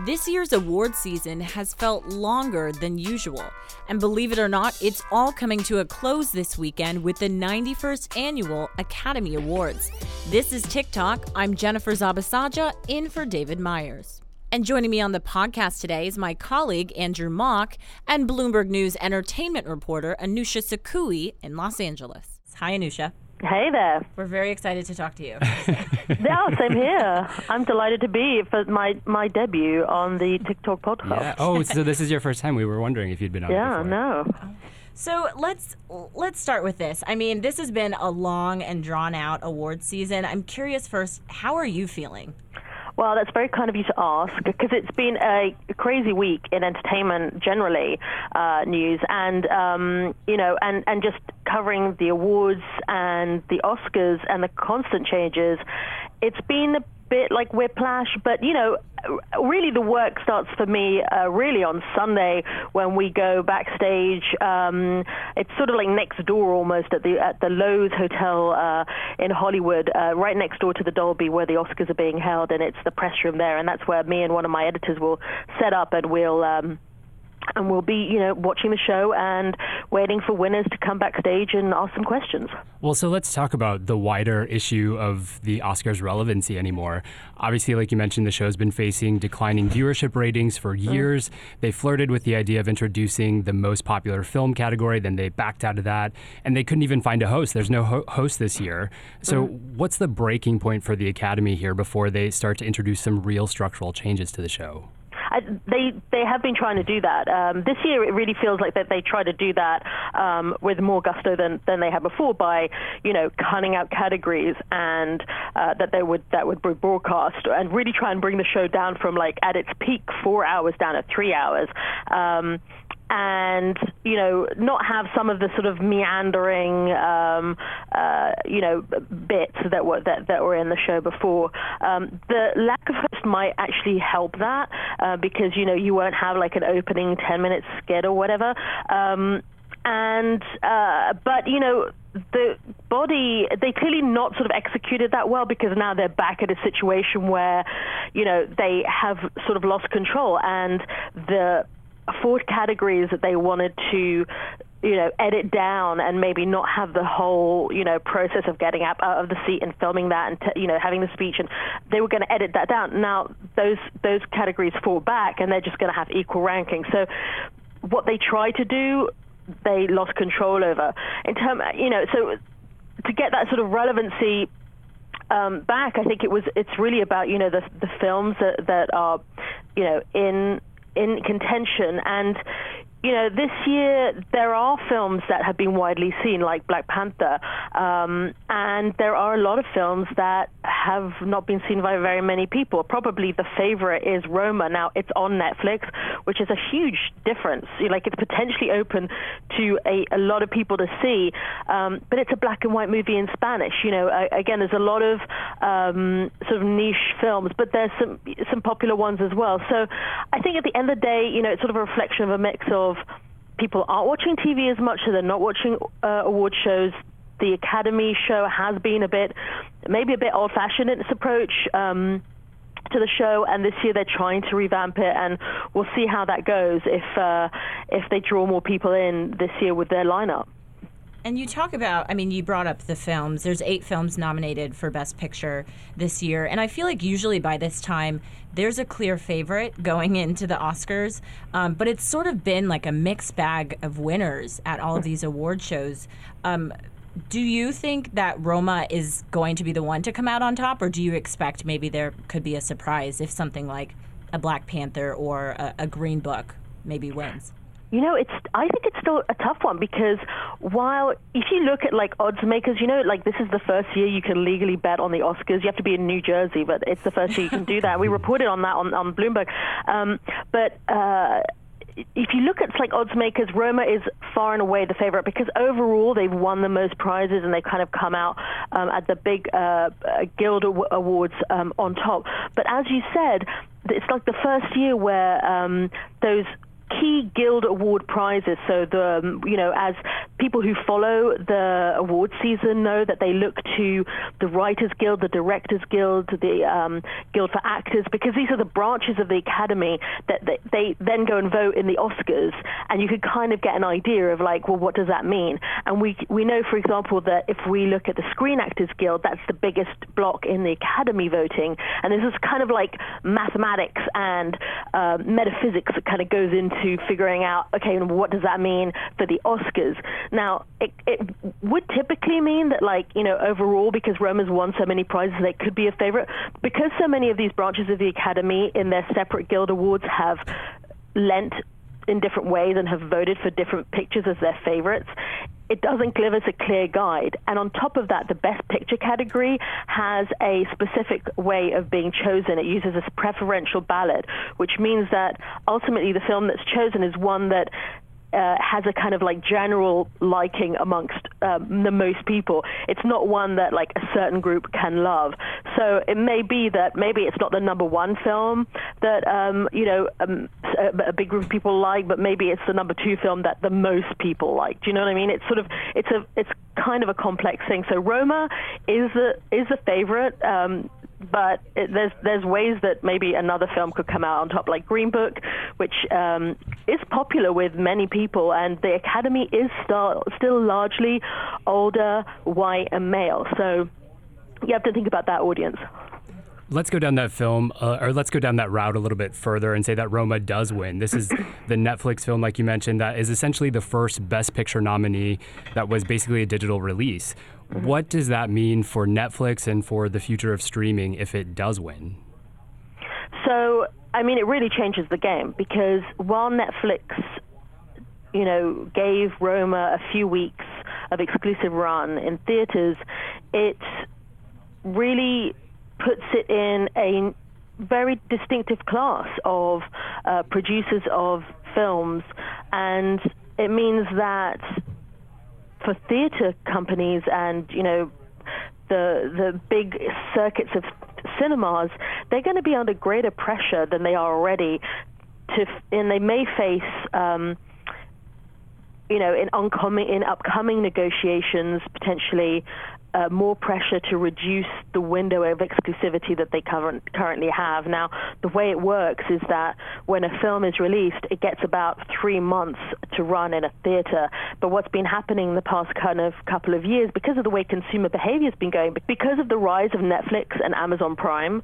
This year's award season has felt longer than usual. And believe it or not, it's all coming to a close this weekend with the 91st Annual Academy Awards. This is TicToc. I'm Jennifer Zabasajja, in for David Meyers. And joining me on the podcast today is my colleague, Andrew Mach, and Bloomberg News entertainment reporter, Anousha Sakoui in Los Angeles. Hi, Anousha. Hey there. We're very excited to talk to you. yeah, same here. I'm delighted to be for my, my debut on the TicToc podcast. Yeah. Oh, so this is your first time. We were wondering if you'd been on. Yeah, before. no. So let's let's start with this. I mean, this has been a long and drawn out award season. I'm curious first, how are you feeling? Well, that's very kind of you to ask because it's been a crazy week in entertainment generally, uh, news, and um, you know, and and just covering the awards and the Oscars and the constant changes. It's been a bit like whiplash, but you know, really the work starts for me uh, really on Sunday when we go backstage. Um, it's sort of like next door almost at the at the Loews Hotel uh, in Hollywood, uh, right next door to the Dolby where the Oscars are being held, and it's the press room there, and that's where me and one of my editors will set up, and we'll. Um, and we'll be, you know, watching the show and waiting for winners to come backstage and ask some questions. Well, so let's talk about the wider issue of the Oscars relevancy anymore. Obviously, like you mentioned, the show's been facing declining viewership ratings for mm. years. Mm. They flirted with the idea of introducing the most popular film category, then they backed out of that, and they couldn't even find a host. There's no ho- host this year. So, mm. what's the breaking point for the Academy here before they start to introduce some real structural changes to the show? They they have been trying to do that. Um, this year, it really feels like that they try to do that um, with more gusto than, than they had before by, you know, cutting out categories and uh, that they would that would be broadcast and really try and bring the show down from like at its peak four hours down to three hours. Um, and you know not have some of the sort of meandering um, uh, you know bits that were that, that were in the show before. Um, the lack of host might actually help that uh, because you know you won't have like an opening 10 minute skit or whatever. Um, and uh, but you know the body they clearly not sort of executed that well because now they're back at a situation where you know they have sort of lost control and the four categories that they wanted to you know, edit down and maybe not have the whole, you know, process of getting up out of the seat and filming that and, t- you know, having the speech. And they were going to edit that down. Now, those those categories fall back and they're just going to have equal ranking. So what they tried to do, they lost control over. In term, you know, so to get that sort of relevancy um, back, I think it was, it's really about, you know, the, the films that, that are, you know, in in contention. And you know, this year there are films that have been widely seen, like Black Panther, um, and there are a lot of films that have not been seen by very many people. Probably the favorite is Roma. Now it's on Netflix, which is a huge difference. Like it's potentially open to a, a lot of people to see, um, but it's a black and white movie in Spanish. You know, again, there's a lot of um, sort of niche films, but there's some some popular ones as well. So I think at the end of the day, you know, it's sort of a reflection of a mix of of people aren't watching TV as much, so they're not watching uh, award shows. The Academy show has been a bit, maybe a bit old-fashioned in its approach. Um, to the show, and this year they're trying to revamp it, and we'll see how that goes if uh, if they draw more people in this year with their lineup. And you talk about, I mean, you brought up the films. There's eight films nominated for Best Picture this year. And I feel like usually by this time, there's a clear favorite going into the Oscars. Um, but it's sort of been like a mixed bag of winners at all of these award shows. Um, do you think that Roma is going to be the one to come out on top, or do you expect maybe there could be a surprise if something like a Black Panther or a, a Green Book maybe wins? You know, it's. I think it's still a tough one because while if you look at like odds makers, you know, like this is the first year you can legally bet on the Oscars. You have to be in New Jersey, but it's the first year you can do that. We reported on that on, on Bloomberg. Um, but uh, if you look at like odds makers, Roma is far and away the favorite because overall they've won the most prizes and they've kind of come out um, at the big uh, Guild Awards um, on top. But as you said, it's like the first year where um, those key Guild Award prizes. So the um, you know as people who follow the award season know that they look to the Writers Guild, the Directors Guild, the um, Guild for Actors, because these are the branches of the Academy that they, they then go and vote in the Oscars, and you could kind of get an idea of like, well, what does that mean? And we we know, for example, that if we look at the Screen Actors Guild, that's the biggest block in the Academy voting, and this is kind of like mathematics and uh, metaphysics that kind of goes into figuring out, okay, what does that mean for the Oscars? Now, it, it would typically mean that, like, you know, overall, because Roma's won so many prizes, they could be a favorite. Because so many of these branches of the Academy in their separate guild awards have lent in different ways and have voted for different pictures as their favorites, it doesn't give us a clear guide. And on top of that, the Best Picture category has a specific way of being chosen. It uses a preferential ballot, which means that ultimately the film that's chosen is one that uh, has a kind of like general liking amongst um, the most people. It's not one that like a certain group can love. So it may be that maybe it's not the number one film that um, you know um, a, a, big group of people like, but maybe it's the number two film that the most people like. Do you know what I mean? It's sort of it's a it's kind of a complex thing. So Roma is the is the favorite. Um, but it, there's there's ways that maybe another film could come out on top, like Green Book, which um, is popular with many people, and the Academy is still still largely older, white, and male. So you have to think about that audience. Let's go down that film, uh, or let's go down that route a little bit further and say that Roma does win. This is the Netflix film, like you mentioned, that is essentially the first Best Picture nominee that was basically a digital release. Mm-hmm. What does that mean for Netflix and for the future of streaming if it does win? So, I mean, it really changes the game because while Netflix, you know, gave Roma a few weeks of exclusive run in theaters, it really puts it in a very distinctive class of uh, producers of films, and it means that for theater companies and you know the the big circuits of cinemas, they're going to be under greater pressure than they are already. To and they may face. Um, you know, in oncoming in upcoming negotiations, potentially uh, more pressure to reduce the window of exclusivity that they current, currently have. Now, the way it works is that when a film is released, it gets about three months to run in a theater. But what's been happening in the past kind of couple of years, because of the way consumer behavior has been going, because of the rise of Netflix and Amazon Prime,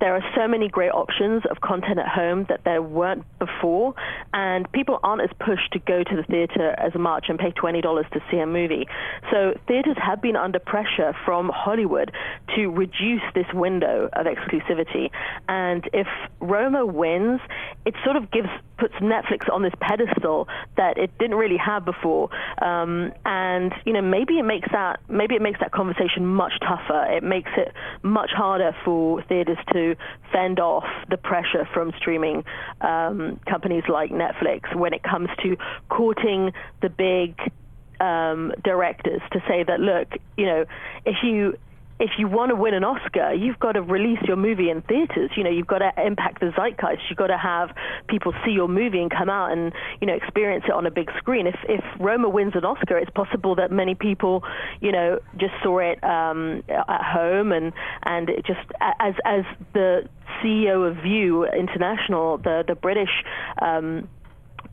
there are so many great options of content at home that there weren't before, and people aren't as pushed to go to the theater as much and pay $20 to see a movie. So theaters have been under pressure from Hollywood to reduce this window of exclusivity. And if Roma wins, it sort of gives puts Netflix on this pedestal that it didn't really have before. Um, and you know, maybe it makes that maybe it makes that conversation much tougher. It makes it much harder for theaters to fend off the pressure from streaming um, companies like Netflix when it comes to courting the big um, directors to say that look, you know, if you if you want to win an Oscar, you've got to release your movie in theaters. You know, you've got to impact the zeitgeist. You've got to have people see your movie and come out and you know experience it on a big screen. If if Roma wins an Oscar, it's possible that many people, you know, just saw it um, at home and and it just as as the CEO of Vue International, the the British. Um,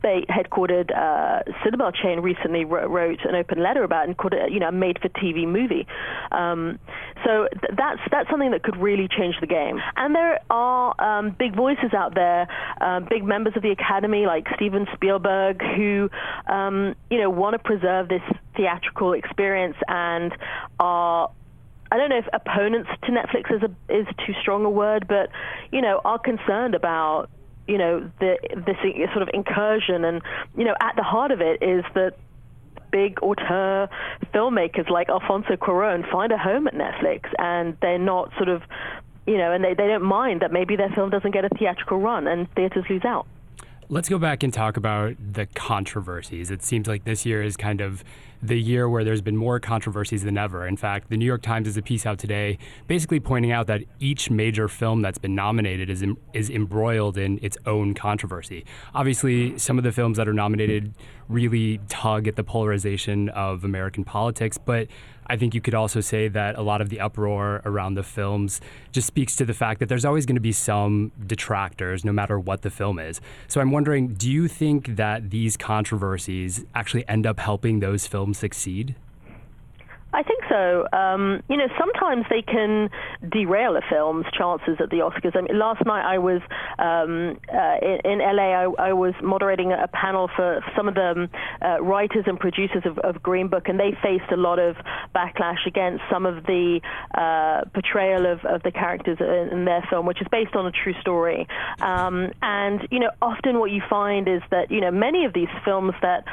they headquartered uh, cinema chain recently wrote an open letter about and called it, you know, a made-for-TV movie. Um, so th- that's that's something that could really change the game. And there are um, big voices out there, uh, big members of the Academy like Steven Spielberg, who um, you know want to preserve this theatrical experience and are I don't know if opponents to Netflix is a is too strong a word, but you know are concerned about you know, the, this sort of incursion. And, you know, at the heart of it is that big auteur filmmakers like Alfonso Cuarón find a home at Netflix and they're not sort of, you know, and they, they don't mind that maybe their film doesn't get a theatrical run and theaters lose out. Let's go back and talk about the controversies. It seems like this year is kind of the year where there's been more controversies than ever. In fact, the New York Times has a piece out today basically pointing out that each major film that's been nominated is, is embroiled in its own controversy. Obviously, some of the films that are nominated really tug at the polarization of American politics, but I think you could also say that a lot of the uproar around the films just speaks to the fact that there's always going to be some detractors, no matter what the film is. So I'm wondering, do you think that these controversies actually end up helping those films succeed? I think so. Um, you know, sometimes they can derail a film's chances at the Oscars. I mean, last night I was um, uh, in, in, LA. I, I, was moderating a panel for some of the uh, writers and producers of, of, Green Book, and they faced a lot of backlash against some of the uh, portrayal of, of, the characters in, in, their film, which is based on a true story. Um, and you know, often what you find is that you know many of these films that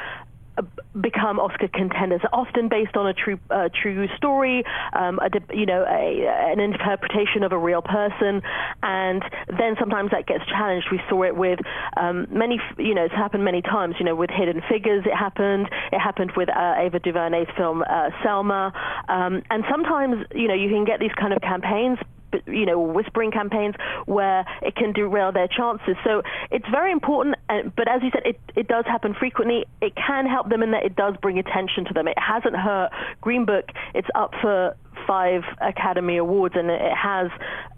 become Oscar contenders, often based on a true uh, true story, um, a, you know, a, an interpretation of a real person, and then sometimes that gets challenged. We saw it with um, many, you know, it's happened many times. You know, with Hidden Figures, it happened. It happened with uh, Ava DuVernay's film uh, Selma, um, and sometimes, you know, you can get these kind of campaigns you know, whispering campaigns where it can derail their chances. So it's very important. Uh, but as you said, it, it does happen frequently. It can help them in that it does bring attention to them. It hasn't hurt Green Book. It's up for five Academy Awards, and it has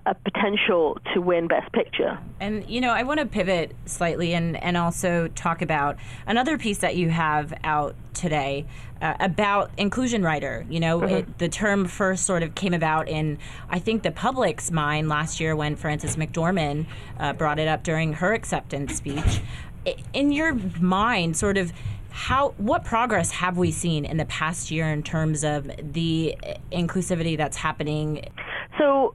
a potential to win Best Picture. And you know, I want to pivot slightly and and also talk about another piece that you have out today uh, about inclusion rider. You know, mm-hmm. it, the term first sort of came about in I think the public's mind last year when Frances McDormand uh, brought it up during her acceptance speech. In your mind, sort of how what progress have we seen in the past year in terms of the inclusivity that's happening? So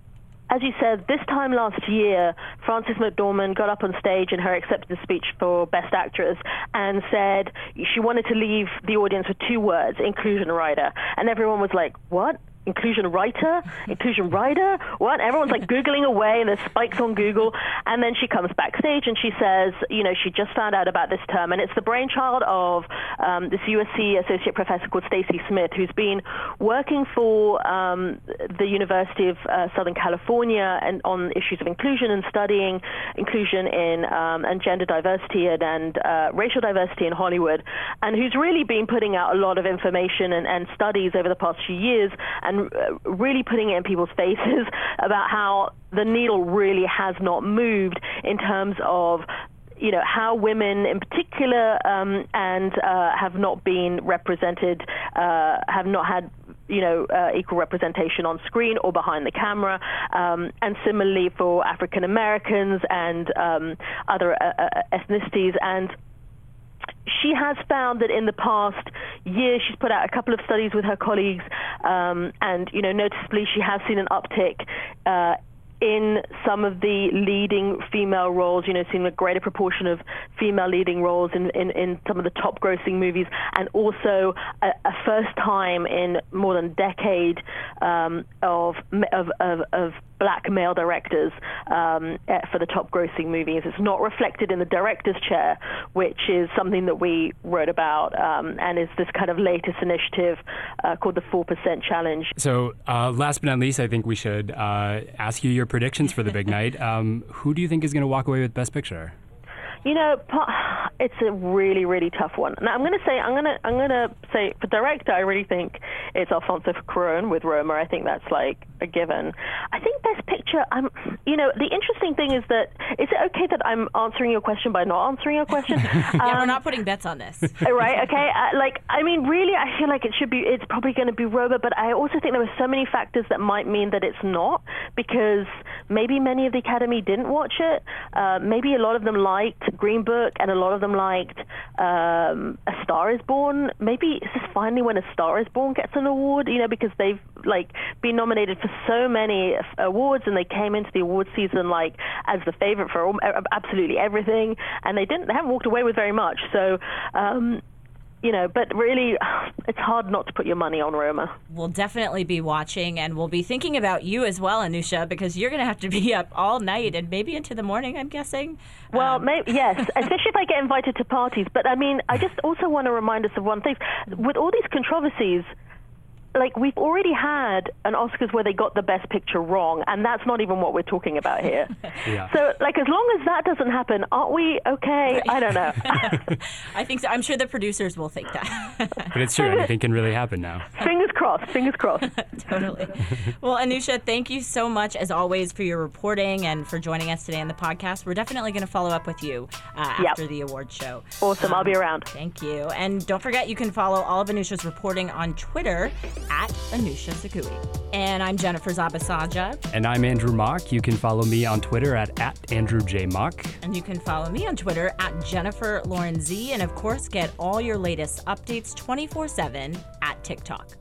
as you said, this time last year, Frances McDormand got up on stage in her acceptance speech for Best Actress and said she wanted to leave the audience with two words, inclusion rider. And everyone was like, what? Inclusion rider, inclusion rider. What? Everyone's like Googling away and there's spikes on Google. And then she comes backstage and she says, you know, she just found out about this term. And it's the brainchild of um, this USC associate professor called Stacy Smith, who's been working for um, the University of uh, Southern California and on issues of inclusion and studying inclusion in um, and gender diversity and, and uh, racial diversity in Hollywood. And who's really been putting out a lot of information and, and studies over the past few years and and uh, really putting it in people's faces about how the needle really has not moved in terms of you know how women in particular um, and uh, have not been represented, uh, have not had you know uh, equal representation on screen or behind the camera, um, and similarly for African Americans and um, other uh, uh, ethnicities and she has found that in the past year she's put out a couple of studies with her colleagues, um, and you know noticeably she has seen an uptick. Uh, in some of the leading female roles, you know, seeing a greater proportion of female leading roles in, in, in some of the top grossing movies, and also a, a first time in more than a decade um, of, of, of, of black male directors um, eh, for the top grossing movies. It's not reflected in the director's chair, which is something that we wrote about um, and is this kind of latest initiative uh, called the 4% Challenge. So, uh, last but not least, I think we should uh, ask you your predictions for the big night. Um, who do you think is going to walk away with Best Picture? You know, it's a really, really tough one. Now, I'm going to say, I'm going to, I'm going to say, for director, I really think it's Alfonso Cuarón with Roma. I think that's like a given. I think Best Picture. I'm, you know, the interesting thing is that is it okay that I'm answering your question by not answering your question? yeah, um, we're not putting bets on this. right? Okay. Uh, like, I mean, really, I feel like it should be. It's probably going to be Roma, but I also think there are so many factors that might mean that it's not because maybe many of the Academy didn't watch it. Uh, maybe a lot of them liked Green Book, and a lot of them liked um, A Star Is Born. Maybe this is finally when A Star Is Born gets an award, you know, because they've like been nominated for so many awards, and they came into the award season like as the favorite for absolutely everything, and they didn't, they haven't walked away with very much. So. Um, you know, but really, it's hard not to put your money on Roma. We'll definitely be watching, and we'll be thinking about you as well, Anousha, because you're going to have to be up all night and maybe into the morning. I'm guessing. Well, um, maybe, yes, especially if I get invited to parties. But I mean, I just also want to remind us of one thing: with all these controversies like we've already had an Oscars where they got the best picture wrong, and that's not even what we're talking about here. yeah. So, like, as long as that doesn't happen, aren't we okay? I don't know. I think so. I'm sure the producers will think that. but it's true. Anything can really happen now. Fingers crossed. Fingers crossed. totally. Well, Anousha, thank you so much as always for your reporting and for joining us today on the podcast. We're definitely going to follow up with you uh, yep. after the award show. Awesome. Um, I'll be around. Thank you. And don't forget, you can follow all of Anousha's reporting on Twitter at Anousha Sakoui. And I'm Jennifer Zabasajja. And I'm Andrew Mach. You can follow me on Twitter at, at Andrew J. Mach. And you can follow me on Twitter at Jennifer Lauren Z. And of course, get all your latest updates 24 7 at TicToc.